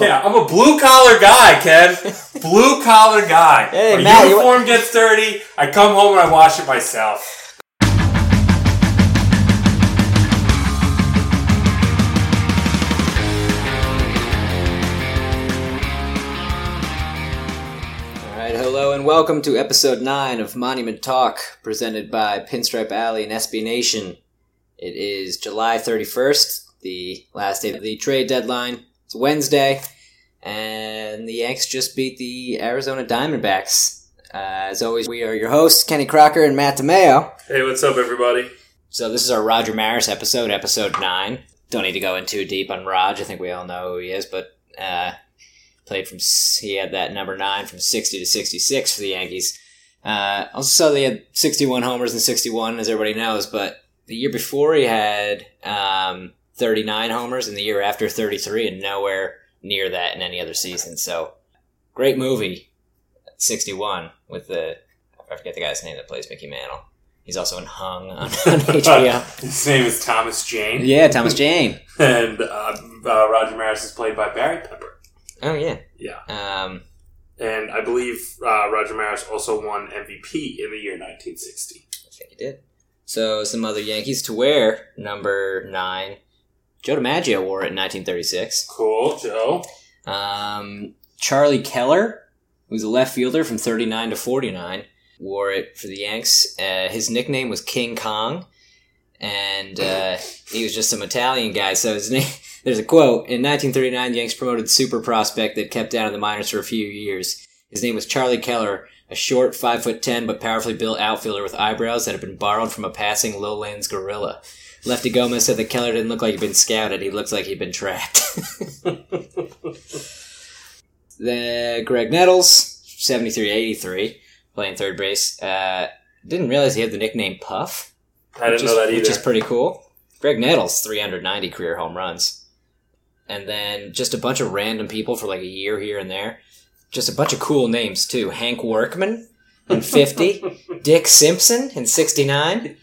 Yeah, I'm a blue collar guy, Ken. blue collar guy. Hey, My Matt, you- uniform gets dirty. I come home and I wash it myself. All right, hello and welcome to episode 9 of Monument Talk, presented by Pinstripe Alley and SB Nation. It is July 31st, the last day of the trade deadline. It's Wednesday, and the Yanks just beat the Arizona Diamondbacks. Uh, as always, we are your hosts, Kenny Crocker and Matt DeMeo. Hey, what's up, everybody? So this is our Roger Maris episode, episode nine. Don't need to go in too deep on Raj. I think we all know who he is, but uh, played from he had that number nine from sixty to sixty six for the Yankees. Uh, also saw they had sixty one homers and sixty one, as everybody knows. But the year before he had um, thirty nine homers, and the year after thirty three, and nowhere near that in any other season. So great movie, sixty one with the I forget the guy's name that plays Mickey Mantle. He's also in Hung on, on HBO. His name is Thomas Jane. Yeah, Thomas Jane. And uh, uh, Roger Maris is played by Barry Pepper. Oh yeah. Yeah. Um, And I believe uh, Roger Maris also won MVP in the year 1960. I think he did. So some other Yankees to wear number nine. Joe DiMaggio wore it in 1936. Cool, Joe. Um, Charlie Keller, who's a left fielder from 39 to 49, wore it for the Yanks. Uh, his nickname was King Kong, and uh, he was just some Italian guy. So his name, there's a quote in 1939. The Yanks promoted super prospect that kept down in the minors for a few years. His name was Charlie Keller, a short, five foot ten but powerfully built outfielder with eyebrows that had been borrowed from a passing lowlands gorilla. Lefty Gomez said that Keller didn't look like he'd been scouted; he looked like he'd been tracked. the Graig Nettles, 73 83, playing third base. Uh, didn't realize he had the nickname Puff, I didn't which know that either. which is pretty cool. Graig Nettles, 390 career home runs. And then just a bunch of random people for like a year here and there. Just a bunch of cool names, too. Hank Workman in 50, Dick Simpson in 69,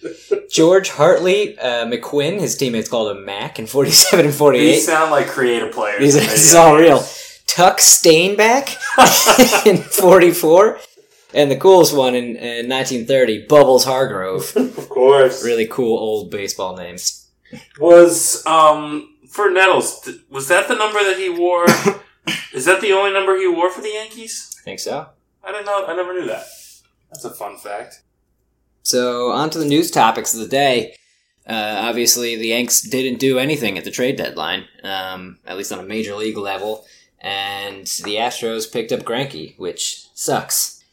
George Hartley uh, McQuinn, his teammates called him Mac in 47 and 48. These sound like creative players. These, this is all real. Tuck Stainback in 44. And the coolest one in, in 1930, Bubbles Hargrave. Of course. Really cool old baseball names. Was um for Nettles? Was that the number that he wore? is that the only number he wore for the Yankees? I think so. I didn't know. I never knew that. That's a fun fact. So, on to the news topics of the day. Uh, obviously, the Yanks didn't do anything at the trade deadline, um, at least on a major league level, and the Astros picked up Greinke, which sucks.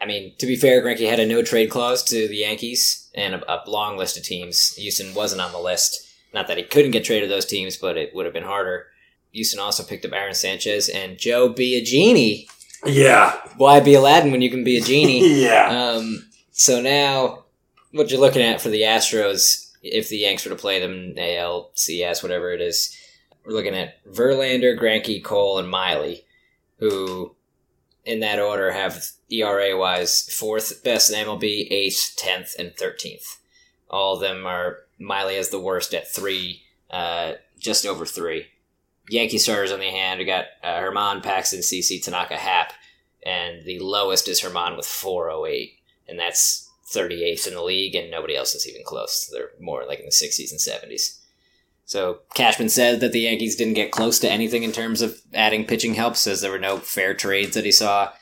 I mean, to be fair, Greinke had a no trade clause to the Yankees and a, a long list of teams. Houston wasn't on the list. Not that he couldn't get traded to those teams, but it would have been harder. Houston also picked up Aaron Sanchez and Joe Biagini. Yeah. Why be Aladdin when you can be a genie? Yeah. Um, so now, what you're looking at for the Astros, if the Yanks were to play them ALCS, whatever it is, we're looking at Verlander, Greinke, Cole, and Miley, who, in that order, have ERA wise fourth best in MLB, eighth, tenth, and thirteenth. All of them are Miley has the worst at three, uh, just over three. Yankee starters on the hand, we got uh, Germán, Paxton, CC, Tanaka, Happ, and the lowest is Germán with 408, and that's 38th in the league, and nobody else is even close. They're more like in the 60s and 70s. So Cashman said that the Yankees didn't get close to anything in terms of adding pitching help, says there were no fair trades that he saw.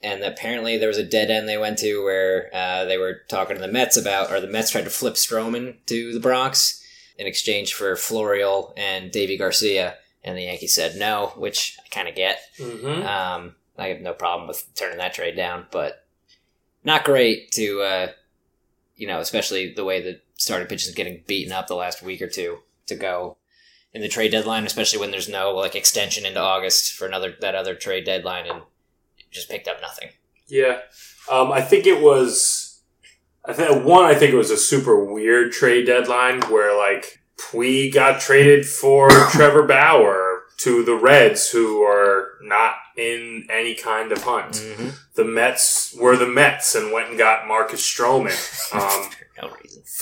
And apparently there was a dead end they went to where uh, they were talking to the Mets about, or the Mets tried to flip Stroman to the Bronx in exchange for Florial and Deivi Garcia, and the Yankees said no, which I kind of get. Mm-hmm. Um, I have no problem with turning that trade down, but not great to, uh, you know, especially the way the starting pitch is getting beaten up the last week or two to go in the trade deadline, especially when there's no like extension into August for another that other trade deadline, and just picked up nothing. Yeah, um, I think it was. I think one. I think it was a super weird trade deadline where like we got traded for Trevor Bauer to the Reds, who are not in any kind of hunt. Mm-hmm. The Mets were the Mets and went and got Marcus Stroman. Um, no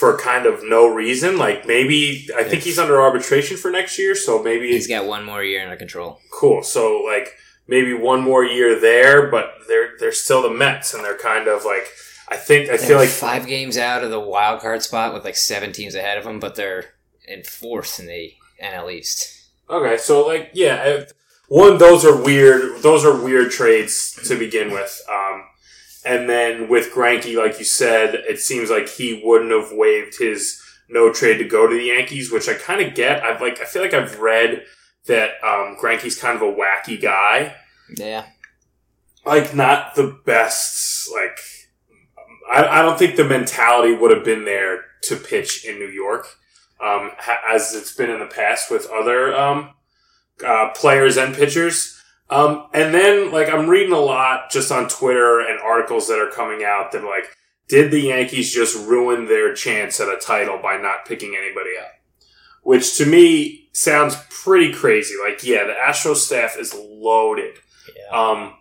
for kind of no reason. Like maybe I think he's under arbitration for next year, so maybe He's got one more year under control. cool. So like maybe one more year there, but they're they're still the Mets, and they're kind of like I think I feel They're like five games out of the wild card spot with like seven teams ahead of them, but they're in fourth in the NL East. okay. So like yeah, if- one those are weird. Those are weird trades to begin with. Um, and then with Greinke, like you said, it seems like he wouldn't have waived his no trade to go to the Yankees, which I kind of get. I've like I feel like I've read that um, Greinke's kind of a wacky guy. Yeah, like not the best like I, I don't think the mentality would have been there to pitch in New York um, ha- as it's been in the past with other um, uh, players and pitchers. Um, and then like I'm reading a lot just on Twitter and articles that are coming out that like did the Yankees just ruin their chance at a title by not picking anybody up? Which to me sounds pretty crazy. Like yeah the Astros staff is loaded. Yeah. um,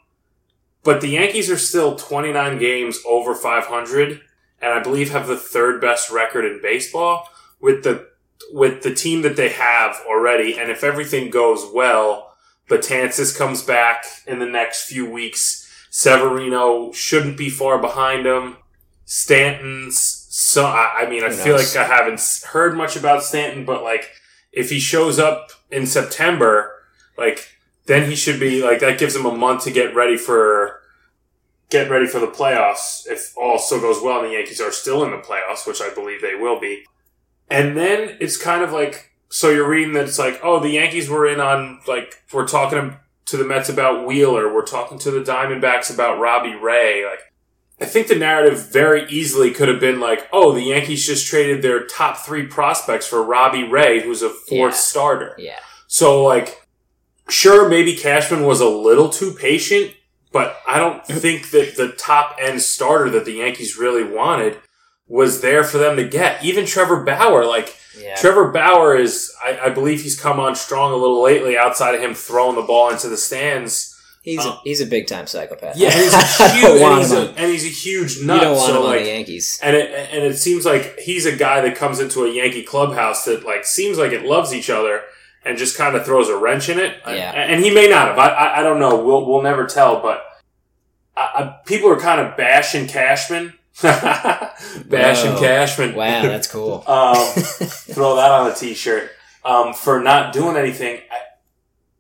but the Yankees are still 29 games over 500, and I believe have the third best record in baseball with the with the team that they have already. And if everything goes well, Betances comes back in the next few weeks. Severino shouldn't be far behind him. Stanton's so I, I mean I Who feel knows? like I haven't heard much about Stanton, but like if he shows up in September, like then he should be like that gives him a month to get ready for get ready for the playoffs if all still goes well and the Yankees are still in the playoffs, which I believe they will be. And then it's kind of like so you're reading that it's like, oh, the Yankees were in on like we're talking to the Mets about Wheeler, we're talking to the Diamondbacks about Robbie Ray, like I think the narrative very easily could have been like, oh, the Yankees just traded their top three prospects for Robbie Ray, who's a fourth Yeah. starter. yeah. So, like, sure, maybe Cashman was a little too patient, but I don't think that the top end starter that the Yankees really wanted was there for them to get. Even Trevor Bauer, like, Yeah. Trevor Bauer is, I, I believe he's come on strong a little lately outside of him throwing the ball into the stands. He's Uh, a, he's a big time psychopath. Yeah, he's a I huge, and he's a, on- and he's a huge you nut. don't want so, him on the Yankees. and it and it seems like he's a guy that comes into a Yankee clubhouse that like seems like it loves each other and just kind of throws a wrench in it. Yeah. And, he may not have. I, I don't know. We'll we'll never tell. But I, I, people are kind of bashing Cashman, bashing Whoa. Cashman. Wow, that's cool. um, throw that on a t-shirt um, for not doing anything. I,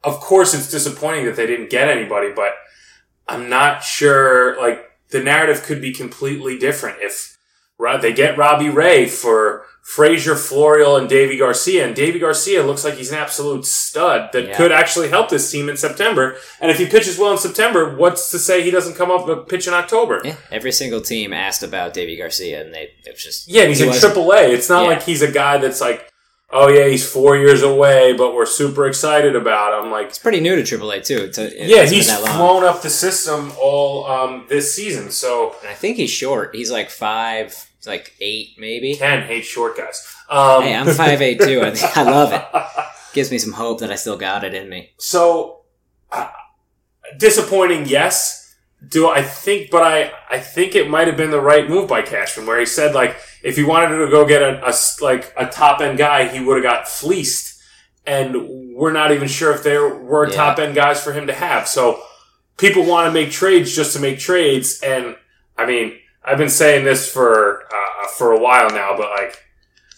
of course, it's disappointing that they didn't get anybody, but I'm not sure. Like the narrative could be completely different if they get Robbie Ray for Frazier, Florial, and Deivi Garcia, and Deivi Garcia looks like he's an absolute stud that Yeah. could actually help this team in September. And if he pitches well in September, what's to say he doesn't come up and pitch in October? Yeah, every single team asked about Deivi Garcia, and they it was just Yeah, he's he in wasn't- Triple A. It's not Yeah. like he's a guy that's like, oh yeah, he's four years away, but we're super excited about him. Like, It's pretty new to AAA too. It yeah, he's been that long. flown up the system all um, this season. So And I think he's short. He's like five, like eight, maybe. Ken hates short guys. Um, Hey, I'm five eight too. I, think, I love it. Gives me some hope that I still got it in me. So uh, disappointing, yes. Do I think? But I I think it might have been the right move by Cashman, where he said like if he wanted to go get a, a s- like a top end guy, he would have got fleeced, and we're not even sure if there were Yeah. top end guys for him to have. So people want to make trades just to make trades, and I mean I've been saying this for uh, for a while now, but like.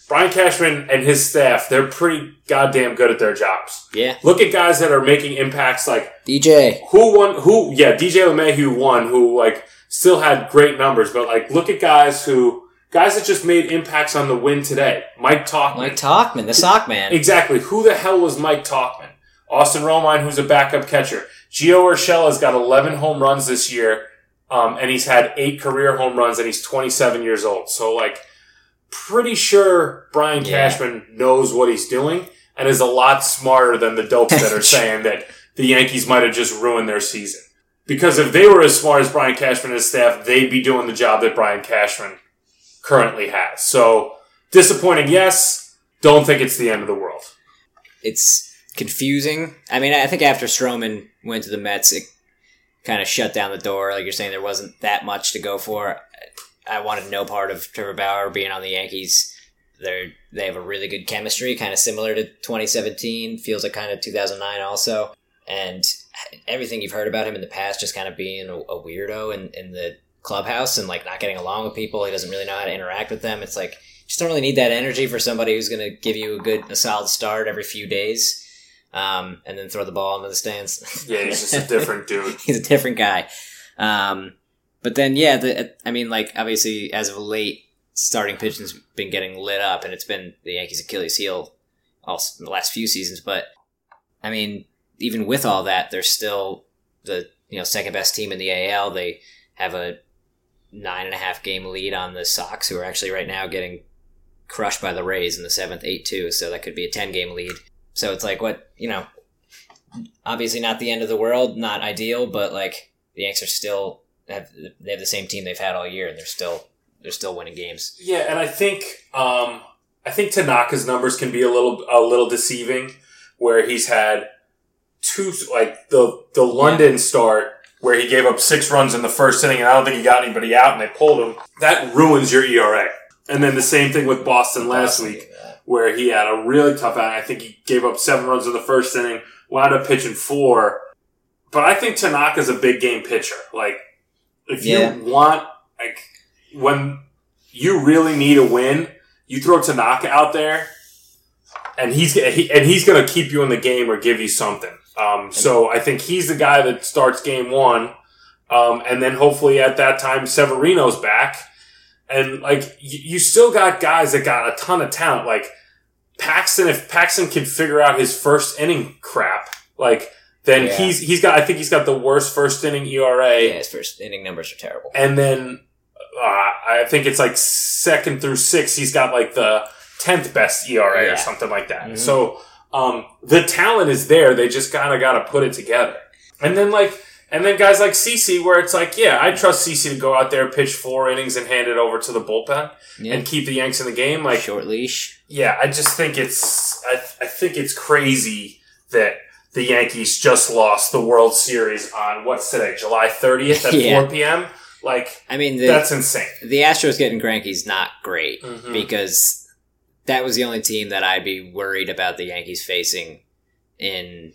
Brian Cashman and his staff, they're pretty goddamn good at their jobs. Yeah, Look at guys that are making impacts like DJ. who won who yeah, DJ LeMahieu won who like still had great numbers, but like look at guys who guys that just made impacts on the win today. Mike Tauchman. Mike Tauchman, the sock man. Exactly. Who the hell was Mike Tauchman? Austin Romine, who's a backup catcher. Gio Urshela's got 11 home runs this year, um, and he's had eight career home runs, and he's 27 years old. So, like, pretty sure Brian Yeah. Cashman knows what he's doing. and is a lot smarter than the dopes that are saying that the Yankees might have just ruined their season. Because if they were as smart as Brian Cashman and his staff, they'd be doing the job that Brian Cashman currently has. So disappointing, yes. Don't think it's the end of the world. It's confusing. I mean, I think after Stroman went to the Mets, it kind of shut down the door. Like you're saying, there wasn't that much to go for. I wanted no part of Trevor Bauer being on the Yankees. They're they have a really good chemistry, kind of similar to 2017. Feels like kind of 2009 also, and everything you've heard about him in the past, just kind of being a, a weirdo in, in the clubhouse and like not getting along with people. He doesn't really know how to interact with them. It's like you just don't really need that energy for somebody who's going to give you a good, a solid start every few days. Um, and then throw the ball into the stands. Yeah, he's just a different dude. he's a different guy. Um, but then, yeah, the, I mean, like, obviously, as of late, starting pitching's been getting lit up, and it's been the Yankees' Achilles heel all the last few seasons. But, I mean, even with all that, they're still the you know second best team in the AL. They have a nine and a half game lead on the Sox, who are actually right now getting crushed by the Rays in the seventh, eight two. So that could be a ten game lead. So it's like what you know. Obviously, not the end of the world, not ideal, but like the Yanks are still have they have the same team they've had all year, and they're still they're still winning games. Yeah, and I think um, I think Tanaka's numbers can be a little a little deceiving, where he's had two like the the London start where he gave up six runs in the first inning, and I don't think he got anybody out, and they pulled him. That ruins your ERA. And then the same thing with Boston last Boston, week, yeah. Where he had a really tough outing. I think he gave up seven runs in the first inning, wound up pitching four. But I think Tanaka's a big game pitcher. Like, if Yeah. you want, like, when you really need a win, you throw Tanaka out there, and he's he, and he's going to keep you in the game or give you something. Um, so I think he's the guy that starts game one, um, and then hopefully at that time Severino's back, and like you, you still got guys that got a ton of talent. Like Paxton, if Paxton can figure out his first inning crap, like then Yeah. he's he's got I think he's got the worst first inning ERA. Yeah, his first inning numbers are terrible. And then uh, I think it's like second through six, he's got like the tenth best ERA Yeah. or something like that. Mhm. So um, the talent is there. They just kind of got to put it together. And then like, and then guys like CC, where it's like, yeah, I trust CC to go out there, pitch four innings, and hand it over to the bullpen Yeah. and keep the Yanks in the game. Like, Short leash. yeah, I just think it's I, I think it's crazy that the Yankees just lost the World Series on what's today, July 30th at Yeah. 4 p.m. Like I mean, the, that's insane. the Astros getting Greinke's not great Mhm. because that was the only team that I'd be worried about the Yankees facing in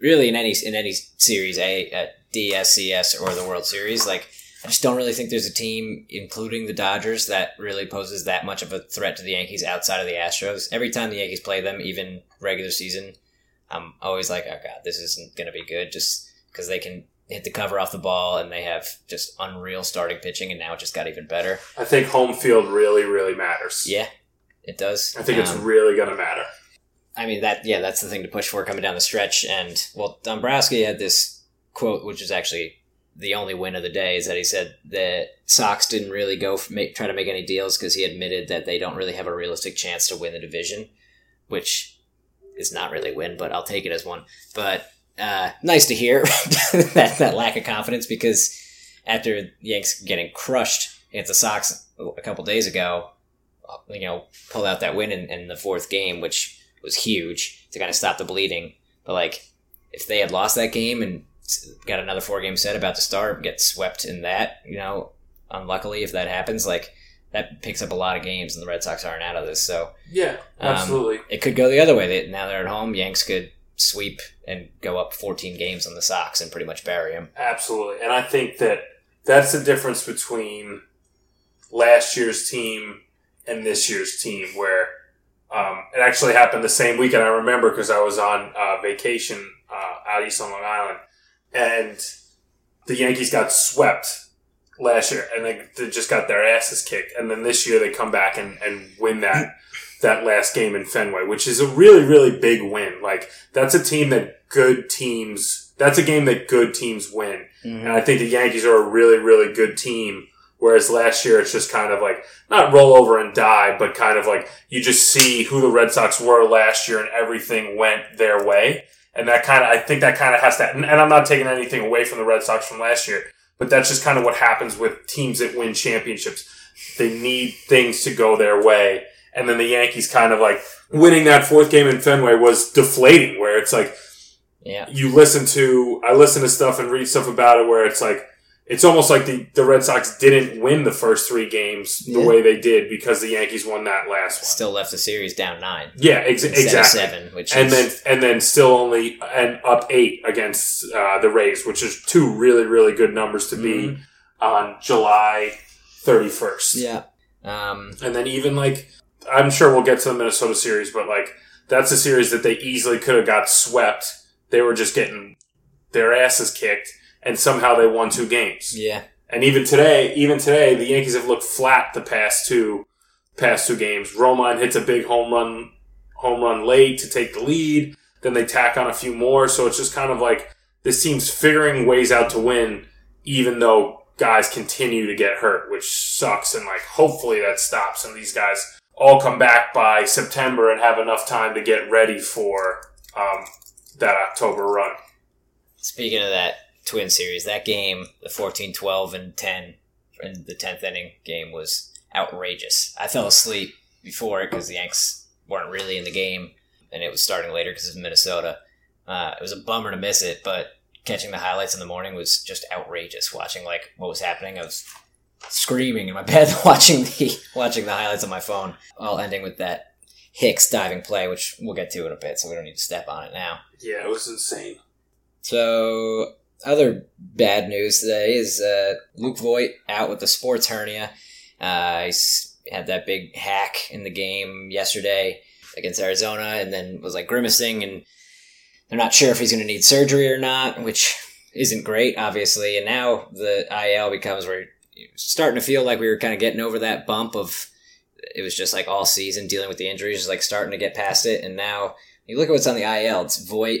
really in any in any series A DSCS or the World Series. Like I just don't really think there's a team, including the Dodgers, that really poses that much of a threat to the Yankees outside of the Astros. Every time the Yankees play them, even regular season, I'm always like, oh god, this isn't going to be good, just because they can hit the cover off the ball and they have just unreal starting pitching, and now it just got even better. I think home field really, really matters. Yeah, it does. I think it's Um, really going to matter. I mean that. Yeah, that's the thing to push for coming down the stretch. And well, Dombrowski had this quote, which is actually the only win of the day, is that he said that Sox didn't really go make, try to make any deals because he admitted that they don't really have a realistic chance to win the division, which is not really a win, but I'll take it as one. But uh, nice to hear that that lack of confidence because after Yanks getting crushed against the Sox a couple days ago, you know, pulled out that win in, in the fourth game, which was huge to kind of stop the bleeding. But like, if they had lost that game and got another four game set about to start, get swept in that, you know, unluckily if that happens, like that picks up a lot of games, and the Red Sox aren't out of this. So Yeah, um, absolutely. it could go the other way. They, now they're at home. Yanks could sweep and go up 14 games on the Sox and pretty much bury them. Absolutely. And I think that that's the difference between last year's team and this year's team, where um, it actually happened the same weekend. I remember because I was on uh, vacation uh, out east on Long Island, and the Yankees got swept last year, and they, they just got their asses kicked. And then this year they come back and, and win that that last game in Fenway, which is a really really big win. Like that's a team that good teams. That's a game that good teams win. Mm-hmm. And I think the Yankees are a really, really good team Whereas last year, it's just kind of like not roll over and die, but kind of like you just see who the Red Sox were last year and everything went their way. And that kind of, I think that kind of has to, and, and I'm not taking anything away from the Red Sox from last year, but that's just kind of what happens with teams that win championships. They need things to go their way. And then the Yankees kind of like winning that fourth game in Fenway was deflating, where it's like, Yeah. you listen to I listen to stuff and read stuff about it where it's like it's almost like the, the Red Sox didn't win the first three games the Yeah. way they did because the Yankees won that last one. Still left the series down nine. yeah, ex- instead of exactly. seven, which and is then and then still only and up eight against uh, the Rays, which is two really really good numbers to be on July thirty first. yeah. Um, And then even like I'm sure we'll get to the Minnesota series, but like that's a series that they easily could have got swept. They were just getting their asses kicked, and somehow they won two games. yeah. And even today, even today, the Yankees have looked flat the past two past two games. Romine hits a big home run home run late to take the lead. Then they tack on a few more, so it's just kind of like this team's figuring ways out to win, even though guys continue to get hurt, which sucks. And like, hopefully that stops, and these guys all come back by September and have enough time to get ready for um, that October run. Speaking of that twin series, that game, the 14 12 and 10 and the 10th inning game was outrageous. I fell asleep before it because the Yanks weren't really in the game and it was starting later because of Minnesota. Uh, it was a bummer to miss it, but catching the highlights in the morning was just outrageous. Watching like what was happening, I was screaming in my bed watching the watching the highlights on my phone, all ending with that Hicks diving play, which we'll get to in a bit, so we don't need to step on it now. Yeah, it was insane. So, other bad news today is uh, Luke Voit out with the sports hernia. Uh, had that big hack in the game yesterday against Arizona, and then was like grimacing, and they're not sure if he's going to need surgery or not, which isn't great, obviously. And now the IL becomes where starting to feel like we were kind of getting over that bump of it was just like all season dealing with the injuries, just like starting to get past it, and now you look at what's on the IL. It's Voigt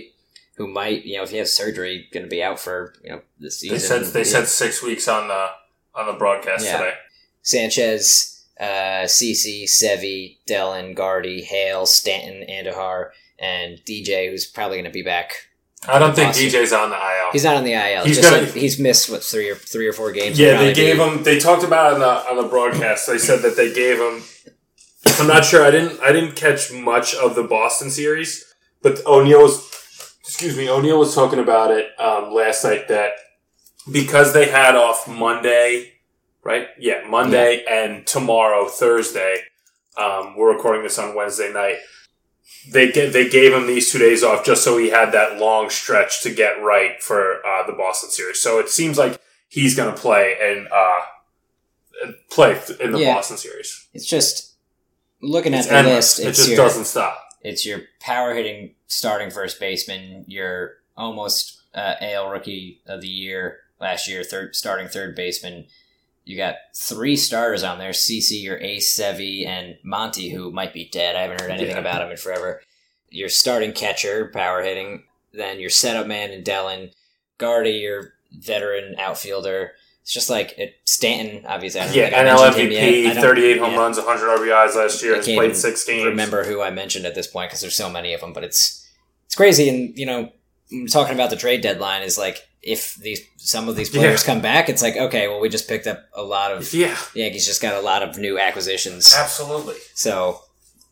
who might, you know, if he has surgery, going to be out for you know the season. They said they Yeah. said six weeks on the on the broadcast Yeah. today. Sanchez, uh, CC, Sevi, Dellin, Gardy, Hale, Stanton, Andújar, and DJ, who's probably going to be back. I don't think. DJ's on the IL. He's not on the IL. He's gonna- like he's missed what three or three or four games. yeah, they gave be- him. They talked about it on the on the broadcast. They said that they gave him. I'm not sure. I didn't. I didn't catch much of the Boston series, but O'Neill was. Excuse me. O'Neill was talking about it um, last night that because they had off Monday, right? Yeah, Monday and tomorrow Thursday. Um, we're recording this on Wednesday night. They get, they gave him these two days off just so he had that long stretch to get right for uh, the Boston series. So it seems like he's going to play and uh, play in the Yeah. Boston series. It's just looking It's at the endless. list. It just your, doesn't stop. It's your power hitting starting first baseman. Your almost uh, AL rookie of the year last year, third starting third baseman. You got three starters on there: CC, your ace, Sevi, and Monty, who might be dead. I haven't heard anything Yeah. about him in forever. Your starting catcher, power hitting. Then your setup man in Dellin, Gardy, your veteran outfielder. It's just like it, Stanton, obviously. I Yeah, NL mentioned him yet. I MVP, 38 home yeah. runs, 100 RBIs last year. I Has played six games. remember who I mentioned at this point because there's so many of them, but it's it's crazy. And you know, talking about the trade deadline is like if these some of these players Yeah. come back, it's like okay, well, we just picked up a lot of Yeah, the Yankees just got a lot of new acquisitions, absolutely. so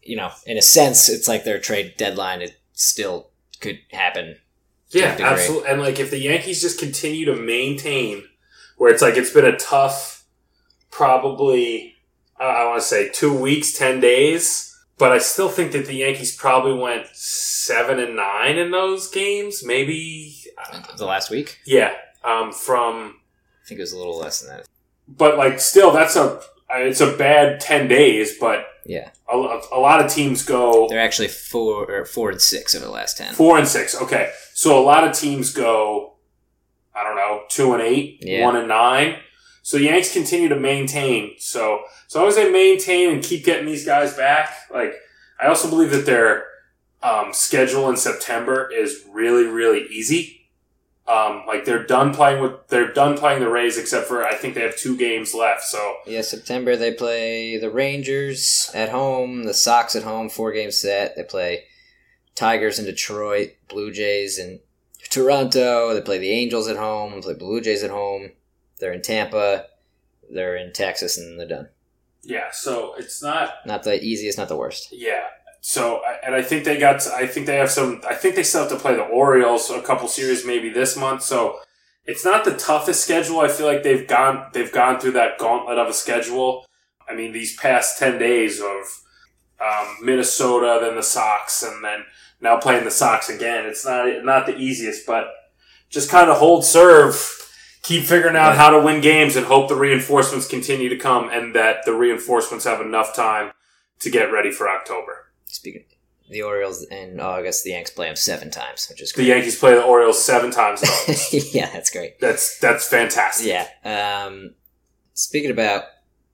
you know, in a sense, it's like their trade deadline it still could happen. Yeah, absolutely. And like if the Yankees just continue to maintain where it's like it's been a tough, probably I- I want to say two weeks, ten days, but I still think that the Yankees probably went seven and nine in those games. Maybe, The last week, yeah. Um, from I think it was a little less than that. but like still, that's a it's a bad ten days, but Yeah, a, a lot of teams go they're actually four or four and six over the last ten. Four and six. Okay. So a lot of teams go, I don't know, two and eight, Yeah. one and nine. So the Yanks continue to maintain. So as long as they maintain and keep getting these guys back, like I also believe that their um, schedule in September is really, really easy. Um, like they're done playing with they're done playing the Rays except for I think they have two games left. So Yeah, September they play the Rangers at home, the Sox at home, four game set. They play Tigers in Detroit, Blue Jays in Toronto. They play the Angels at home, play Blue Jays at home. They're in Tampa, they're in Texas, and they're done. yeah, so it's not Not the easiest, not the worst. yeah. So and I think they got I think they have some I think they still have to play the Orioles a couple series maybe this month. So it's not the toughest schedule. I feel like they've gone they've gone through that gauntlet of a schedule. I mean these past ten days of um, Minnesota, then the Sox, and then now playing the Sox again. It's not not the easiest, but just kind of hold serve, keep figuring out how to win games, and hope the reinforcements continue to come, and that the reinforcements have enough time to get ready for October. Speaking the Orioles in August, the Yanks play them seven times, which is The. Yankees play the Orioles seven times. in August. yeah, that's great. that's that's fantastic. Yeah. Um, speaking about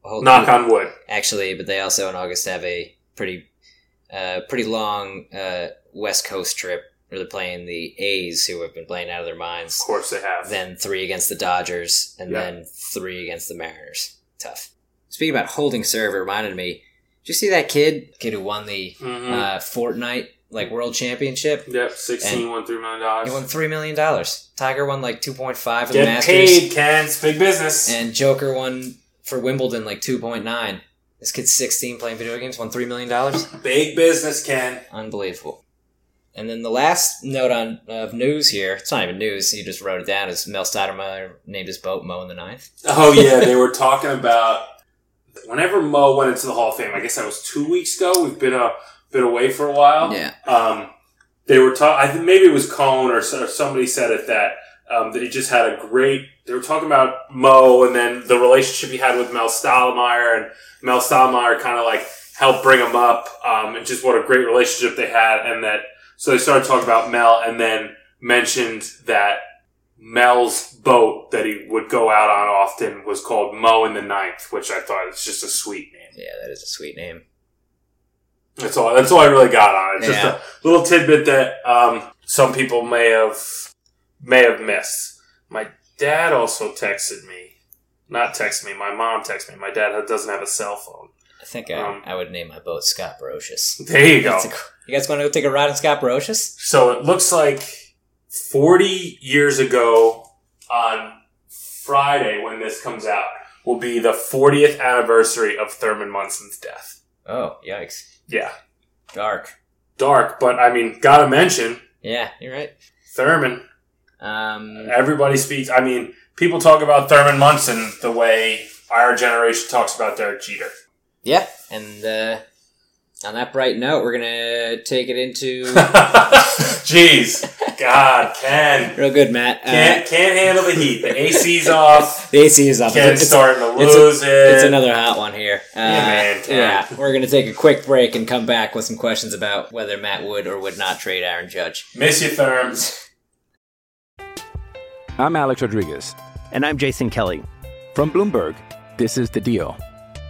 hold- Knock on wood. actually, but they also in August have a pretty, uh, pretty long uh, West Coast trip where they're playing the A's, who have been playing out of their minds. Of course they have. Then three against the Dodgers, and Yeah. then three against the Mariners. Tough. Speaking about holding serve, it reminded me. Did you see that kid? Kid who won the Mhm. uh, Fortnite like World Championship? Yep, 16 won $3 million. He won three million dollars. Tiger won like two point five for the Get Masters, paid, Ken. It's big business. and Joker won for Wimbledon like two point nine. This kid's sixteen playing video games, won three million dollars. big business, Ken. Unbelievable. And then the last note on of news here, it's not even news, you just wrote it down, is Mel Stottlemyre named his boat Mo in the ninth. Oh, yeah, they were talking about whenever Mo went into the Hall of Fame, I guess that was two weeks ago. We've been, a, been away for a while. Yeah. Um, they were talking, I think maybe it was Cone or, or somebody said it that, um, that he just had a great, they were talking about Mo and then the relationship he had with Mel Stottlemyre and Mel Stottlemyre kind of like helped bring him up, um, and just what a great relationship they had and that, so they started talking about Mel and then mentioned that Mel's boat that he would go out on often was called Mo in the Ninth, which I thought is just a sweet name. Yeah, that is a sweet name. That's all. That's all I really got on it. Just Yeah. a little tidbit that um, some people may have may have missed. My dad also texted me. Not texted me. My mom texted me. My dad doesn't have a cell phone. I think I, Um, I would name my boat Scott Brosius. There you go. You guys want to go take a ride on Scott Brosius? So it looks like 40 years ago on Friday when this comes out will be the 40th anniversary of Thurman Munson's death. Oh, yikes. Yeah. Dark. Dark, but I mean, gotta mention Yeah, you're right. Thurman. Um, Everybody speaks. I mean, people talk about Thurman Munson the way our generation talks about Derek Jeter. yeah, and uh, on that bright note, we're gonna take it into Jeez, God, Ken real good, Matt. Uh, can't can't handle the heat. The AC's off. the AC is off. Ken's It's- starting to it's a- lose it. It's another hot one here. Uh, Yeah, man, Ken. yeah, we're gonna take a quick break and come back with some questions about whether Matt would or would not trade Aaron Judge. Miss you, Therms. I'm Alex Rodriguez. And I'm Jason Kelly. From Bloomberg, this is The Deal.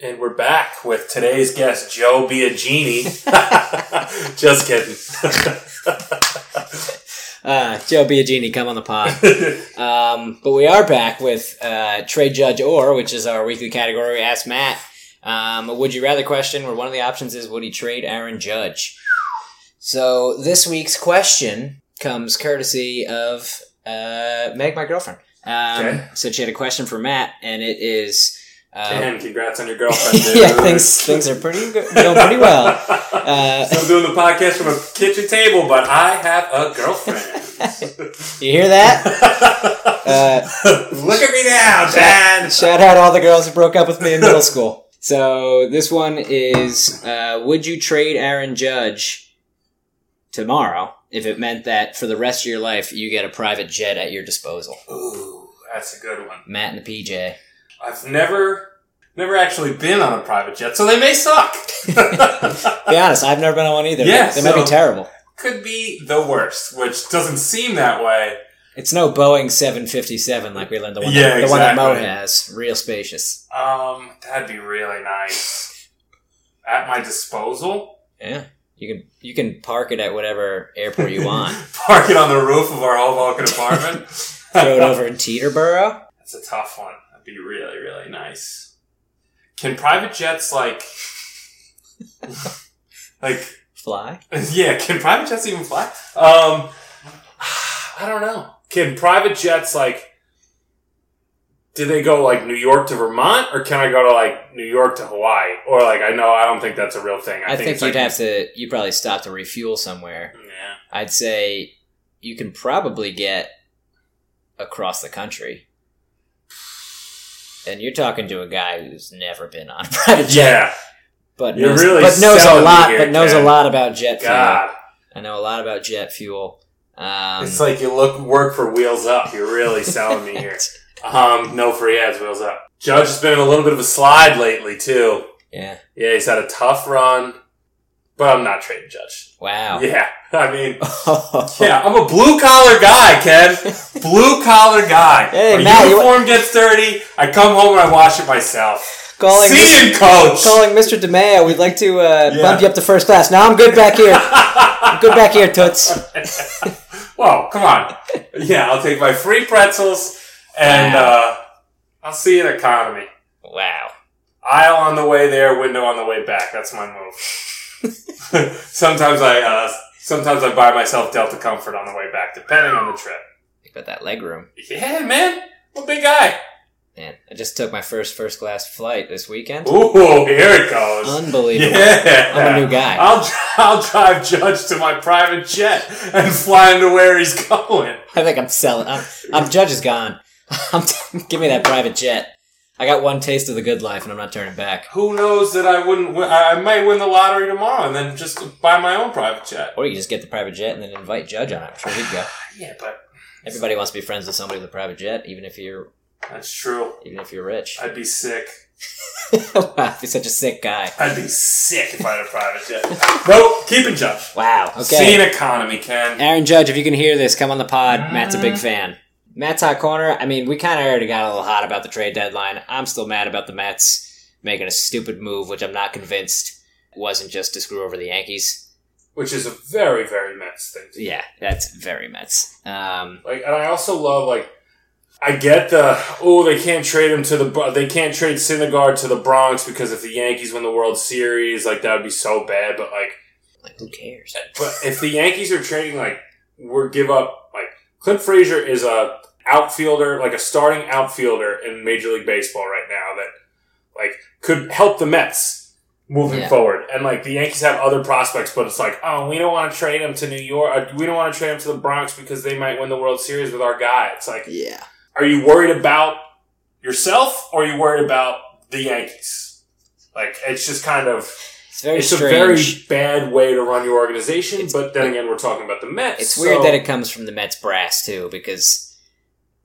And we're back with today's guest, Joe Biagini. Just kidding. Uh, Joe Biagini, come on the pod. um, but we are back with uh, Trade Judge or, which is our weekly category. We ask Matt, um, a would you rather question where one of the options is would he trade Aaron Judge? So this week's question comes courtesy of uh, Meg, my girlfriend. Um, Okay. So she had a question for Matt, and it is. Uh, Ken, congrats on your girlfriend, yeah, things things are pretty good, going pretty well. Uh, so I'm doing the podcast from a kitchen table, but I have a girlfriend. you hear that? Uh, Look at me now, Dad. Shout out all the girls who broke up with me in middle school. So this one is: uh, Would you trade Aaron Judge tomorrow if it meant that for the rest of your life you get a private jet at your disposal? Ooh, that's a good one. Matt and the PJ. I've never, never actually been on a private jet, so they may suck. Be honest, I've never been on one either. Yeah, they might be terrible. Could be the worst, which doesn't seem that way. It's no Boeing 757 like we learned the one, Yeah, that, the one that Mo has. Real spacious. Um, that'd be really nice. At my disposal. Yeah. You can you can park it at whatever airport you want. Park it on the roof of our Hoboken apartment. Throw it over in Teterboro. That's a tough one. That'd be really, really nice. Can private jets like, like, Fly. yeah? Can private jets even fly? Um, I don't know. Can private jets like? Do they go like New York to Vermont, or can I go to like New York to Hawaii, or like I know I don't think that's a real thing. I, think, it's you'd like, have to you'd probably stop to refuel somewhere. Yeah, I'd say you can probably get across the country. And you're talking to a guy who's never been on a private jet, yeah. but You're knows, really but knows a lot. here, but knows Ken. a lot about jet fuel. I know a lot about jet fuel. Um, it's like you look work for Wheels Up. You're really selling me here. Um, no free ads, Wheels Up. Judge has been in a little bit of a slide lately too. yeah. Yeah, he's had a tough run, but I'm not trading Judge. Wow. Yeah, I mean, yeah, I'm a blue collar guy, Ken. blue collar guy. Hey, My Matt, you- uniform gets dirty. I come home and I wash it myself. Calling See you, coach. Calling Mr. DeMeo, we'd like to uh, Yeah. bump you up to first class. Now I'm good back here. I'm good back here, Toots. Whoa, come on. Yeah, I'll take my free pretzels and Wow. uh, I'll see you in economy. Wow. Aisle on the way there, window on the way back. That's my move. sometimes I uh, sometimes I buy myself Delta Comfort on the way back, depending on the trip. Think about that leg room. Yeah, man, I'm a big guy. Man, I just took my first first class flight this weekend. Ooh, here it goes. Unbelievable. Yeah, I'm a new guy. I'll I'll drive Judge to my private jet and fly him to where he's going. I think I'm selling. I'm, I'm Judge is gone. I'm give me that private jet. I got one taste of the good life, and I'm not turning back. Who knows that I wouldn't? Win, I I might win the lottery tomorrow and then just buy my own private jet. Or you just get the private jet and then invite Judge on it. I'm sure he'd go. Yeah, but Everybody wants to be friends with somebody with a private jet, even if you're that's true. even if you're rich. I'd be sick. wow, you're such a sick guy. I'd be sick if I had a private jet. nope, keeping Judge. Wow. Okay. Seeing economy, Ken. Aaron Judge, if you can hear this, come on the pod. Matt's a big mm. fan. Matt's hot corner. I mean, we kind of already got a little hot about the trade deadline. I'm still mad about the Mets making a stupid move, which I'm not convinced wasn't just to screw over the Yankees. Which is a very, very Mets thing. to do. Yeah, that's very Mets. Um, Like, and I also love like, I get the oh they can't trade him to the they can't trade Syndergaard to the Bronx because if the Yankees win the World Series, like that would be so bad. But like, like, who cares? but if the Yankees are trading like we're give up like Clint Frazier is a outfielder like a starting outfielder in Major League Baseball right now that like could help the Mets moving Yeah. forward. And like the Yankees have other prospects, but it's like oh we don't want to trade him to New York. uh, We don't want to trade him to the Bronx because they might win the World Series with our guy. It's like Yeah. are you worried about yourself or are you worried about the Yankees? Like it's just kind of It's very it's strange. a very bad way to run your organization. It's- but then again, we're talking about the Mets. It's so- weird that it comes from the Mets brass too, because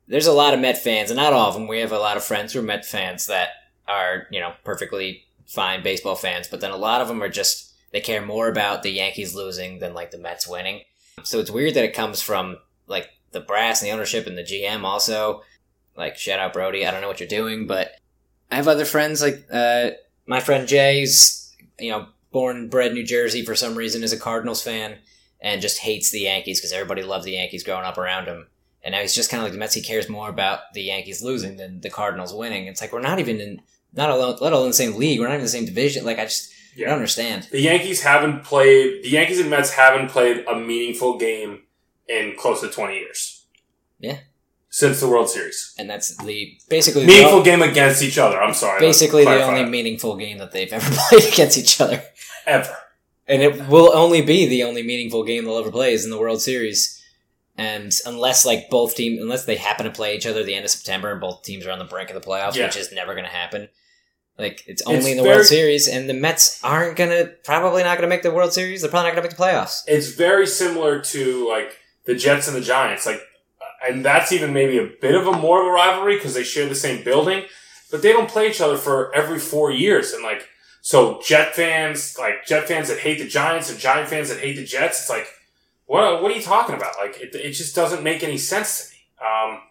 there's a lot of Met fans, and not all of them. We have a lot of friends who are Met fans that are, you know, perfectly fine baseball fans, but then a lot of them are just they care more about the Yankees losing than like the Mets winning. So it's weird that it comes from like the brass and the ownership and the GM also. Like shout out Brodie, I don't know what you're doing, but I have other friends like uh, my friend Jay's, you know, born and bred New Jersey for some reason is a Cardinals fan and just hates the Yankees because everybody loved the Yankees growing up around him. And now he's just kind of like the Mets. He cares more about the Yankees losing than the Cardinals winning. It's like we're not even in, not alone, let alone the same league. We're not even in the same division. Like I just, I don't understand. The Yankees haven't played. The Yankees and Mets haven't played a meaningful game in close to twenty years. Yeah. Since the World Series, And that's the basically meaningful the, game against each other. I'm sorry. basically the only that. meaningful game that they've ever played against each other. ever. And it will only be the only meaningful game they'll ever play is in the World Series. And unless like both teams, unless they happen to play each other at the end of September and both teams are on the brink of the playoffs, Yeah. which is never going to happen. Like it's only It's in the very- World Series, and the Mets aren't gonna probably not gonna make the World Series. They're probably not gonna make the playoffs. It's very similar to like the Jets and the Giants. Like, and that's even maybe a bit of a more of a rivalry because they share the same building. but they don't play each other for every four years. And like, so Jet fans, like Jet fans that hate the Giants and Giant fans that hate the Jets, it's like, what, what are you talking about? Like, it, it just doesn't make any sense to me. Um,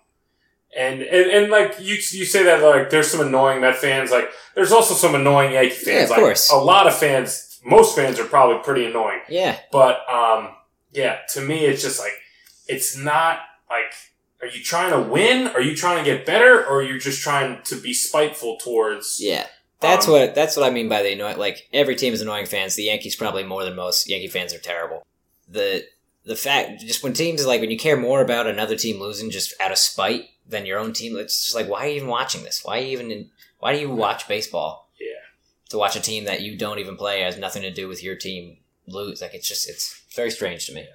and, and, and like you, you say that like there's some annoying Met fans. Like there's also some annoying Yankee fans. Yeah, of like, course. A lot of fans, most fans are probably pretty annoying. Yeah. But um, yeah, to me, it's just like it's not like. Are you trying to win? Are you trying to get better, or are you just trying to be spiteful towards? Yeah. That's Um, what that's what I mean by the annoying. Like every team is annoying fans. The Yankees probably more than most. Yankee fans are terrible. The the fact just when teams like when you care more about another team losing just out of spite than your own team, it's just like why are you even watching this? Why even why do you watch baseball? Yeah. To watch a team that you don't even play has nothing to do with your team lose. Like it's just it's very strange to me.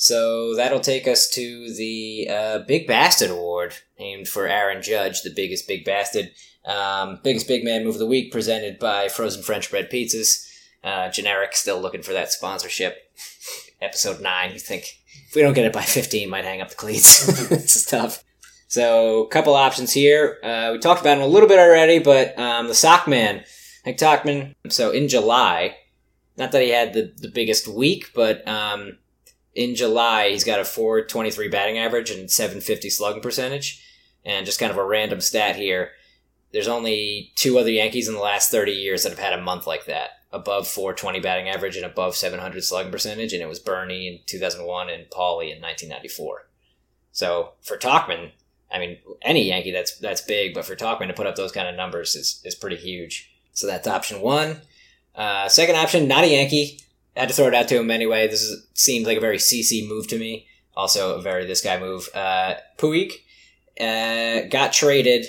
So that'll take us to the uh, Big Bastard Award, named for Aaron Judge, the biggest Big Bastard. Um, biggest Big Man Move of the Week, presented by Frozen French Bread Pizzas. Uh, generic, still looking for that sponsorship. Episode 9, you think, if we don't get it by 15, might hang up the cleats. it's tough. So, a couple options here. Uh, we talked about him a little bit already, but um, the Sock Man, Hank Tauchman. So, in July, not that he had the, the biggest week, but um, in July, he's got a 423 batting average and 750 slugging percentage. And just kind of a random stat here there's only two other Yankees in the last 30 years that have had a month like that, above 420 batting average and above 700 slugging percentage, and it was Bernie in 2001 and Paulie in 1994. So for Tauchman, I mean, any Yankee that's that's big, but for Tauchman to put up those kind of numbers is, is pretty huge. So that's option one. Uh, second option, not a Yankee. Had to throw it out to him anyway. This is, seems like a very CC move to me. Also a very this guy move. Uh, Puig uh, got traded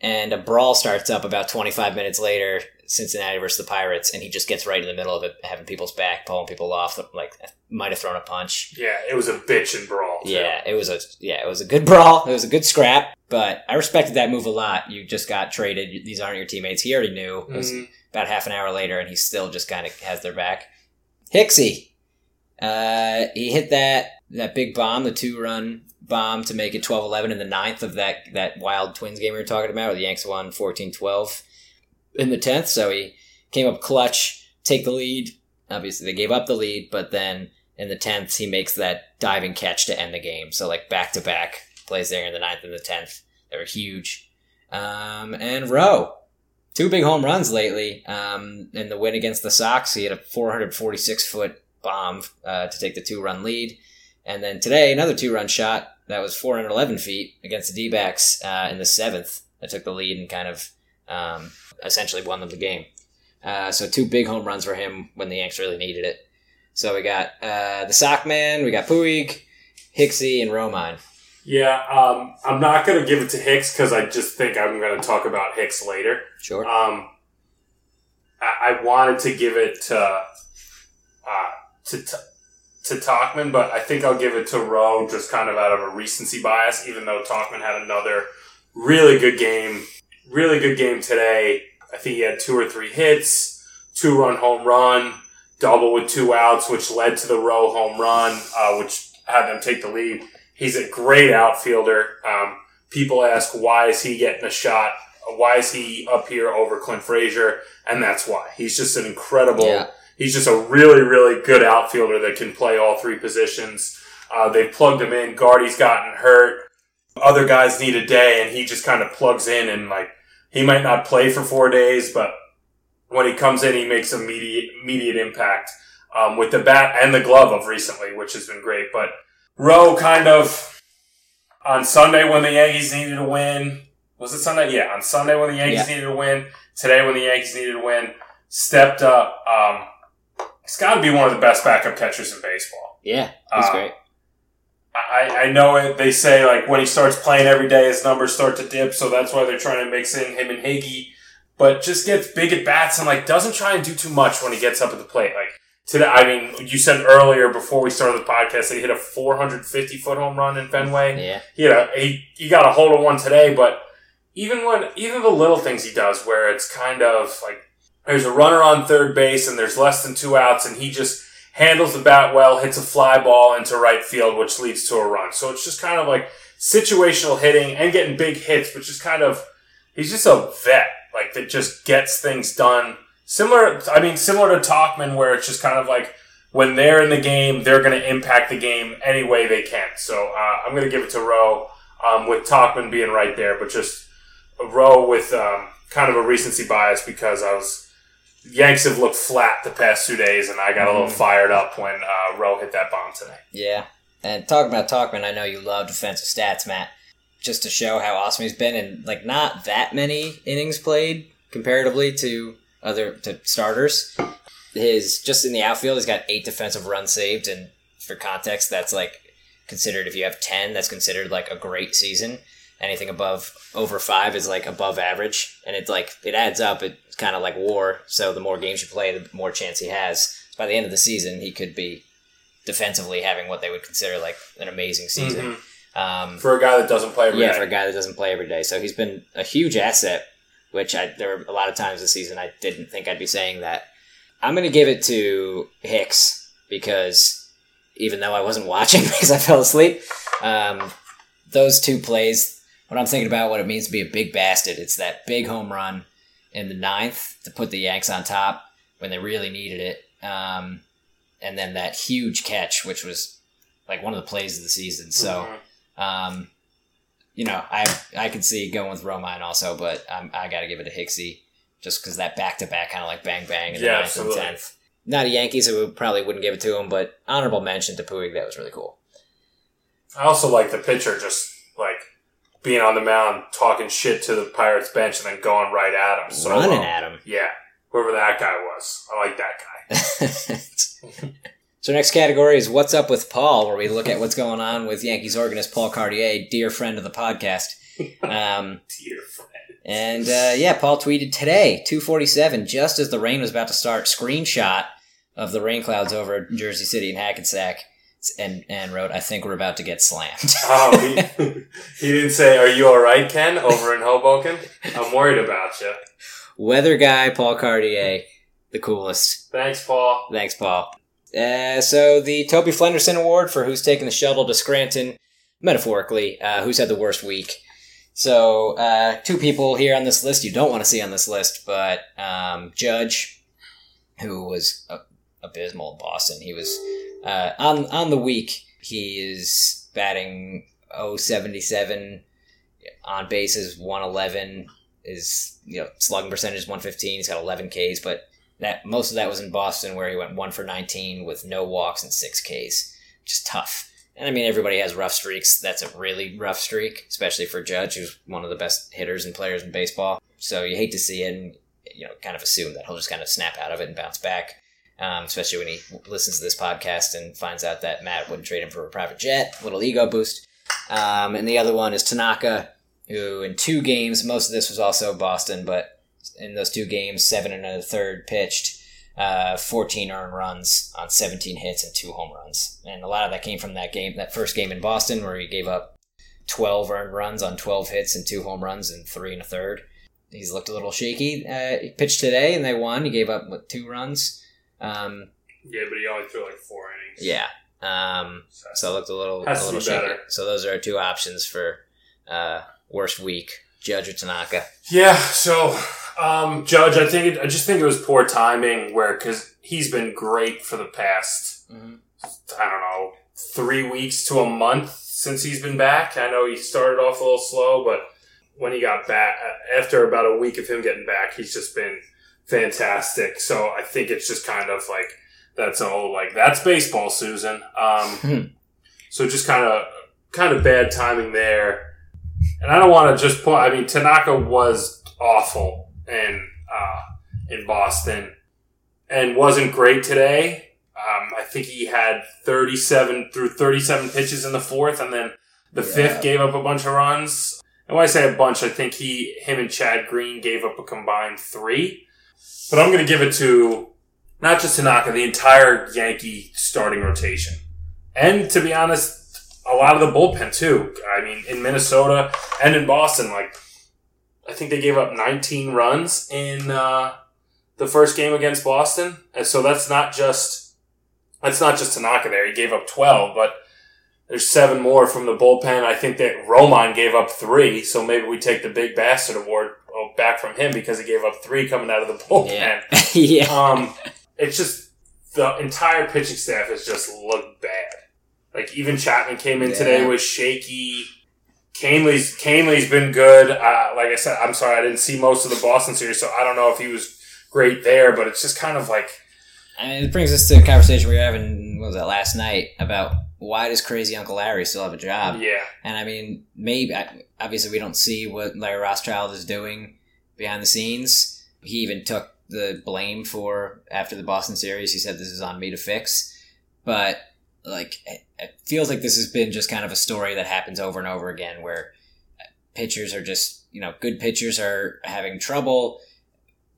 and a brawl starts up about 25 minutes later cincinnati versus the pirates and he just gets right in the middle of it having people's back pulling people off like might have thrown a punch Yeah, it was a bitch and brawl. too. yeah it was a yeah it was a good brawl it was a good scrap but i respected that move a lot you just got traded these aren't your teammates he already knew it was Mhm. about half an hour later and he still just kind of has their back Hicksy. Uh, he hit that that big bomb, the two run bomb to make it 12-11 in the ninth of that that wild Twins game we were talking about, where the Yanks won 14-12 in the tenth. So he came up clutch, take the lead. Obviously, they gave up the lead, but then in the tenth, he makes that diving catch to end the game. So like back to back plays there in the ninth and the tenth. They were huge. Um, and Rowe, two big home runs lately. Um, in the win against the Sox, he had a 446 foot bomb uh, to take the two run lead. And then today, another two run shot that was 411 feet against the D backs uh, in the seventh that took the lead and kind of um, essentially won them the game. Uh, so two big home runs for him when the Yanks really needed it. So we got uh, the Sock Man, we got Puig, Hicksy, and Romine. Yeah, um, I'm not going to give it to Hicks because I just think I'm going to talk about Hicks later. Sure. Um, I, I wanted to give it to uh, to to to Tauchman, but I think I'll give it to Rowe just kind of out of a recency bias. Even though Tauchman had another really good game, really good game today. I think he had two or three hits, two run home run, double with two outs, which led to the Rowe home run, uh, which had them take the lead. He's a great outfielder. Um, people ask why is he getting a shot? Why is he up here over Clint Frazier? And that's why he's just an incredible. Yeah. He's just a really, really good outfielder that can play all three positions. Uh, they've plugged him in. Gardy's gotten hurt. Other guys need a day, and he just kind of plugs in and like he might not play for four days, but when he comes in, he makes immediate immediate impact um, with the bat and the glove of recently, which has been great. But Rowe kind of on Sunday when the Yankees needed to win. Was it Sunday? Yeah, on Sunday when the Yankees Yeah. needed to win. Today when the Yankees needed to win, stepped up. Um, he's got to be one of the best backup catchers in baseball. Yeah, he's Uh, great. I, I know it. They say like when he starts playing every day, his numbers start to dip, so that's why they're trying to mix in him and Higgy. But just gets big at bats and like doesn't try and do too much when he gets up at the plate. Like today, I mean, you said earlier before we started the podcast that he hit a 450 foot home run in Fenway. Yeah. He had a he, he got a hold of one today, but even when even the little things he does, where it's kind of like there's a runner on third base and there's less than two outs, and he just handles the bat well, hits a fly ball into right field, which leads to a run. So it's just kind of like situational hitting and getting big hits, which is kind of he's just a vet, like that just gets things done. Similar, I mean, similar to Tauchman, where it's just kind of like when they're in the game, they're going to impact the game any way they can. So uh, I'm going to give it to Rowe, um, with Tauchman being right there, but just Rowe with um, kind of a recency bias because I was Yanks have looked flat the past two days, and I got a little fired up when uh, Rowe hit that bomb today. Yeah. And talking about Tauchman, I know you love defensive stats, Matt. Just to show how awesome he's been, and like not that many innings played comparatively to other to starters. His just in the outfield, he's got eight defensive runs saved, and for context, that's like considered if you have ten, that's considered like a great season. Anything above over five is like above average, and it's like it adds up. It's kind of like war. So the more games you play, the more chance he has. By the end of the season, he could be defensively having what they would consider like an amazing season. Um, For a guy that doesn't play every yeah, day. for a guy that doesn't play every day. So he's been a huge asset, which I there were a lot of times this season I didn't think I'd be saying that. I'm going to give it to Hicks because even though I wasn't watching because I fell asleep, um, those two plays, when I'm thinking about what it means to be a big bastard, it's that big home run in the ninth to put the Yanks on top when they really needed it. Um, and then that huge catch, which was like one of the plays of the season. So, um, you know, I I can see going with Romine also, but I'm, I got to give it to Hicksy just because that back to back kind of like bang bang in the Yeah, ninth and tenth. Not a Yankees, so we probably wouldn't give it to him, but honorable mention to Puig. That was really cool. I also like the pitcher just like being on the mound, talking shit to the Pirates bench, and then going right at him. So Running at him. Yeah, whoever that guy was, I like that guy. so next category is what's up with Paul, where we look at what's going on with Yankees organist Paul Cartier, dear friend of the podcast. Um, Dear friend. and uh, yeah, Paul tweeted today, two forty seven, just as the rain was about to start. Screenshot of the rain clouds over Jersey City and Hackensack, and and wrote, "I think we're about to get slammed." Oh, he, he didn't say, "Are you all right, Ken?" Over in Hoboken. I'm worried about you. Weather guy Paul Cartier, the coolest. Thanks, Paul. Thanks, Paul. Uh, so the Toby Flenderson Award for who's taking the shuttle to Scranton, metaphorically, uh, who's had the worst week. So uh, two people here on this list you don't want to see on this list, but um, Judge, who was abysmal in Boston, he was uh, on on the week. He is batting 077 on bases 111 is you know slugging percentage 115 he's got 11 ks but that most of that was in boston where he went 1 for 19 with no walks and 6 ks. Just tough. And i mean everybody has rough streaks. That's a really rough streak especially for judge who's one of the best hitters and players in baseball. So you hate to see it and you know kind of assume that he'll just kind of snap out of it and bounce back um, especially when he listens to this podcast and finds out that matt wouldn't trade him for a private jet little ego boost. Um, and the other one is tanaka who in two games, most of this was also Boston, but in those two games, seven and a third pitched, uh, 14 earned runs on 17 hits and two home runs. And a lot of that came from that game, that first game in Boston, where he gave up 12 earned runs on 12 hits and two home runs and three and a third. He's looked a little shaky. Uh, he pitched today and they won. He gave up what, two runs. Um, Yeah, but he only threw like four innings. yeah. Um, so it looked a little, a little be shaky. better. So those are our two options for uh, worst week: Judge or Tanaka. Yeah, so um, Judge, I think it, I just think it was poor timing where because he's been great for the past Mhm. I don't know three weeks to a month since he's been back. I know he started off a little slow, but when he got back after about a week of him getting back, he's just been fantastic. So I think it's just kind of like that's all like that's baseball, Susan. Um, so just kind of kind of bad timing there. And I don't want to just point. I mean, Tanaka was awful in uh, in Boston and wasn't great today. Um, I think he had 37 through 37 pitches in the fourth, and then the fifth gave up a bunch of runs. And when I say a bunch, I think he, him, and Chad Green gave up a combined three. But I'm going to give it to not just Tanaka, the entire Yankee starting rotation, and to be honest, a lot of the bullpen too. I mean, in Minnesota and in Boston, like I think they gave up 19 runs in uh, the first game against Boston, and so that's not just that's not just Tanaka there. He gave up 12, but there's seven more from the bullpen. I think that Romine gave up three, so maybe we take the big bastard award back from him because he gave up three coming out of the bullpen. Yeah. yeah. Um, it's just the entire pitching staff has just looked bad. Like even Chapman came in today Yeah. was shaky. Kahnle's Kahnle's been good. Uh, like I said, I'm sorry I didn't see most of the Boston series, so I don't know if he was great there. But it's just kind of like mean, it brings us to a conversation we were having, what was that, last night about why does crazy Uncle Larry still have a job? yeah, And I mean, maybe, obviously, we don't see what Larry Rothschild is doing behind the scenes. He even took the blame for after the Boston series. He said, This is on me to fix. But, like, it, it feels like this has been just kind of a story that happens over and over again where pitchers are just, you know, good pitchers are having trouble.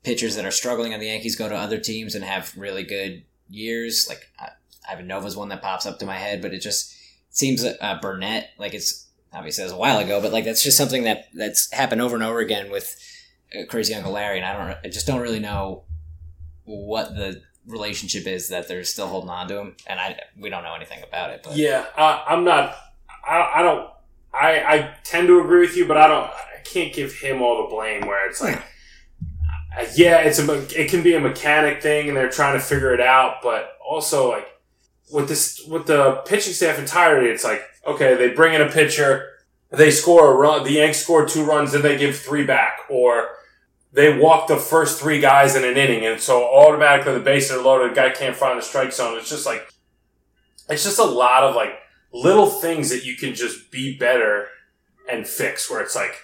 Pitchers that are struggling on the Yankees go to other teams and have really good years. Like, uh, Ivan Nova's one that pops up to my head, but it just seems uh, Burnett, like it's obviously that was a while ago, but like that's just something that that's happened over and over again with uh, Crazy Uncle Larry, and I don't, I just don't really know what the relationship is that they're still holding on to him, and I we don't know anything about it. But yeah. Uh, I'm not. I, I don't. I I tend to agree with you, but I don't. I can't give him all the blame. Where it's like, uh, yeah, it's a it can be a mechanic thing, and they're trying to figure it out. But also, like with this with the pitching staff entirety, it's like okay, they bring in a pitcher, they score a run, the Yanks score two runs, then they give three back, or they walk the first three guys in an inning, and so automatically the bases are loaded, the guy can't find the strike zone. It's just like it's just a lot of like little things that you can just be better and fix. Where it's like,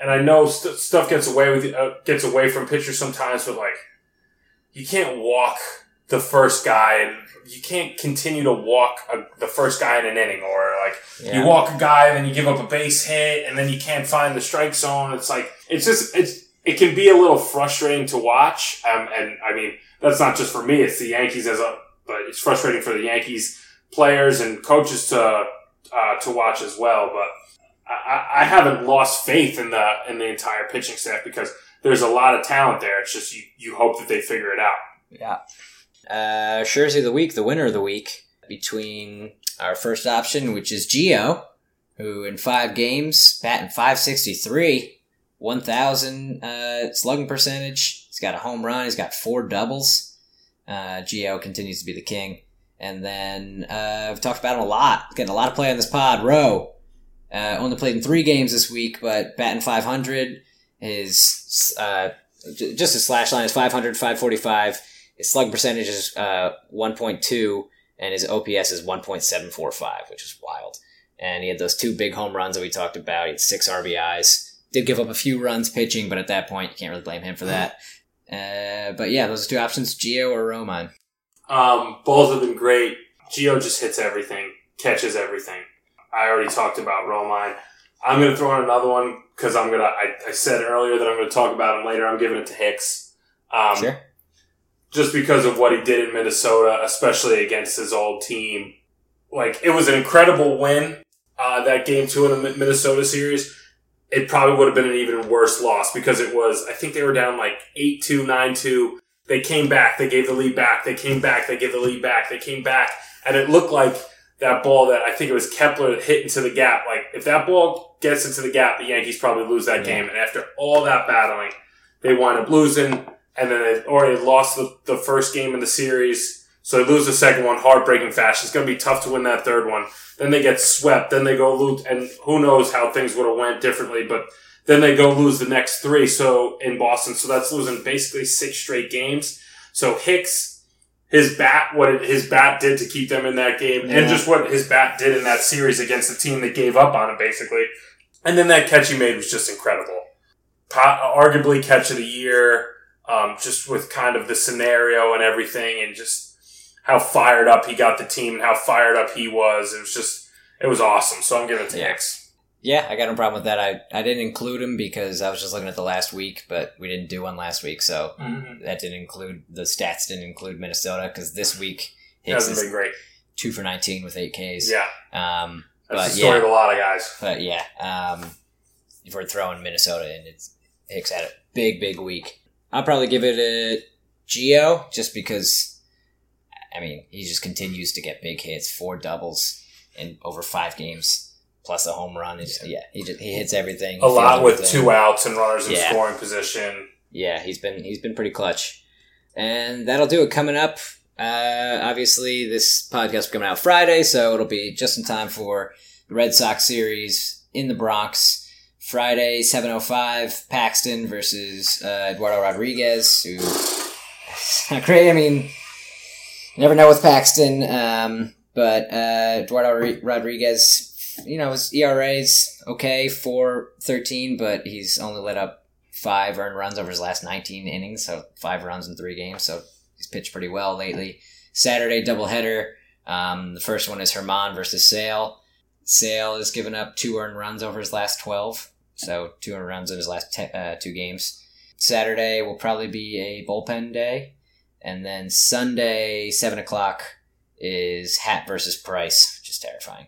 and I know st- stuff gets away with uh, gets away from pitchers sometimes, but like you can't walk the first guy and you can't continue to walk a, the first guy in an inning or like Yeah. you walk a guy and then you give up a base hit and then you can't find the strike zone. It's like it's just it's it can be a little frustrating to watch. Um, and I mean that's not just for me; it's the Yankees as a but it's frustrating for the Yankees players and coaches to uh, to watch as well. But I, I- haven't lost faith in the in the entire pitching staff because there's a lot of talent there. It's just you you hope that they figure it out. Yeah. Uh, Jersey of the week, the winner of the week, between our first option, which is Gio, who in five games, batting 563, 1,000 uh, slugging percentage. He's got a home run. He's got four doubles. Uh, continues to be the king. And then uh, I've talked about him a lot. Getting a lot of play on this pod. Rowe uh, only played in three games this week, but batting 500. His uh, just his slash line is 500, 545. His slug percentage is uh, 1.2, and his OPS is 1.745, which is wild. And he had those two big home runs that we talked about. He had six RBIs. Did give up a few runs pitching, but at that point, you can't really blame him for that. Uh, but yeah, those are two options: Gio or Romine. Um, both have been great. Gio just hits everything, catches everything. I already talked about Romine. I'm going to throw in another one because I'm going to. I, I said earlier that I'm going to talk about him later. I'm giving it to Hicks. Um, Sure. just because of what he did in Minnesota, especially against his old team. Like, it was an incredible win, uh, that game two in the Minnesota series. It probably would have been an even worse loss because it was, I think they were down like 8 2, 9 2. They came back, they gave the lead back, they came back, they gave the lead back, they came back. And it looked like that ball that I think it was Kepler that hit into the gap. Like, if that ball gets into the gap, the Yankees probably lose that Yeah. game. And after all that battling, they wind up losing and then they already lost the, the first game in the series. So they lose the second one, heartbreaking fashion. It's going to be tough to win that third one. Then they get swept. Then they go lose, and who knows how things would have went differently. But then they go lose the next three. So in Boston, so that's losing basically six straight games. So Hicks, his bat, what it, his bat did to keep them in that game, Yeah. and just what his bat did in that series against the team that gave up on him, basically. And then that catch he made was just incredible. Arguably catch of the year, um, just with kind of the scenario and everything, and just how fired up he got the team and how fired up he was. It was just, it was awesome. So I'm giving it to Yeah. Hicks. Yeah, I got no problem with that. I, I didn't include him because I was just looking at the last week, but we didn't do one last week, so that didn't include the stats. Didn't include Minnesota because this week Hicks hasn't is been great. two for nineteen with eight Ks. Yeah, Um, that's but the story yeah, of a lot of guys. but yeah, um, if we're throwing Minnesota in, it's Hicks had a big, big week. I'll probably give it a Gio just because, I mean, he just continues to get big hits, four doubles in over five games, plus a home run. He's, yeah, he just, he hits everything. A lot with everything. two outs and runners in Yeah. scoring position. Yeah, he's been he's been pretty clutch, and that'll do it. Coming up, uh, obviously this podcast will be coming out Friday, so it'll be just in time for the Red Sox series in the Bronx. Friday, seven oh five, Paxton versus uh, Eduardo Rodriguez. Who it's not great. I mean, you never know with Paxton, um, but uh, Eduardo Ri- Rodriguez, you know, his ERA's okay, four thirteen, but he's only let up five earned runs over his last 19 innings, so five runs in three games. So he's pitched pretty well lately. Saturday doubleheader. Um, the first one is Germán versus Sale. Sale has given up two earned runs over his last 12, so two earned runs in his last te- uh, two games. Saturday will probably be a bullpen day, and then Sunday seven o'clock is Happ versus Price, which is terrifying.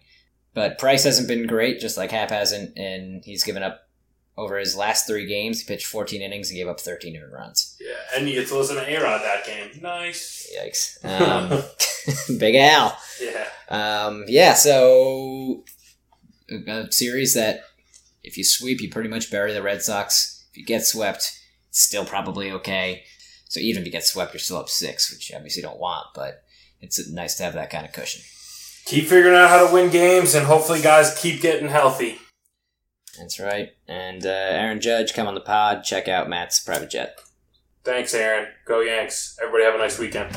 But Price hasn't been great, just like Happ hasn't, and he's given up over his last three games. He pitched 14 innings and gave up 13 earned runs. Yeah, and you get to listen to A-Rod that game. Nice. Yikes. Um, Big Al. Yeah. Um, yeah, so a series that if you sweep, you pretty much bury the Red Sox. If you get swept, it's still probably okay. So even if you get swept, you're still up six, which you obviously don't want, but it's nice to have that kind of cushion. Keep figuring out how to win games, and hopefully, guys keep getting healthy. That's right. And uh, Aaron Judge, come on the pod. Check out Matt's private jet. Thanks, Aaron. Go Yanks. Everybody have a nice weekend.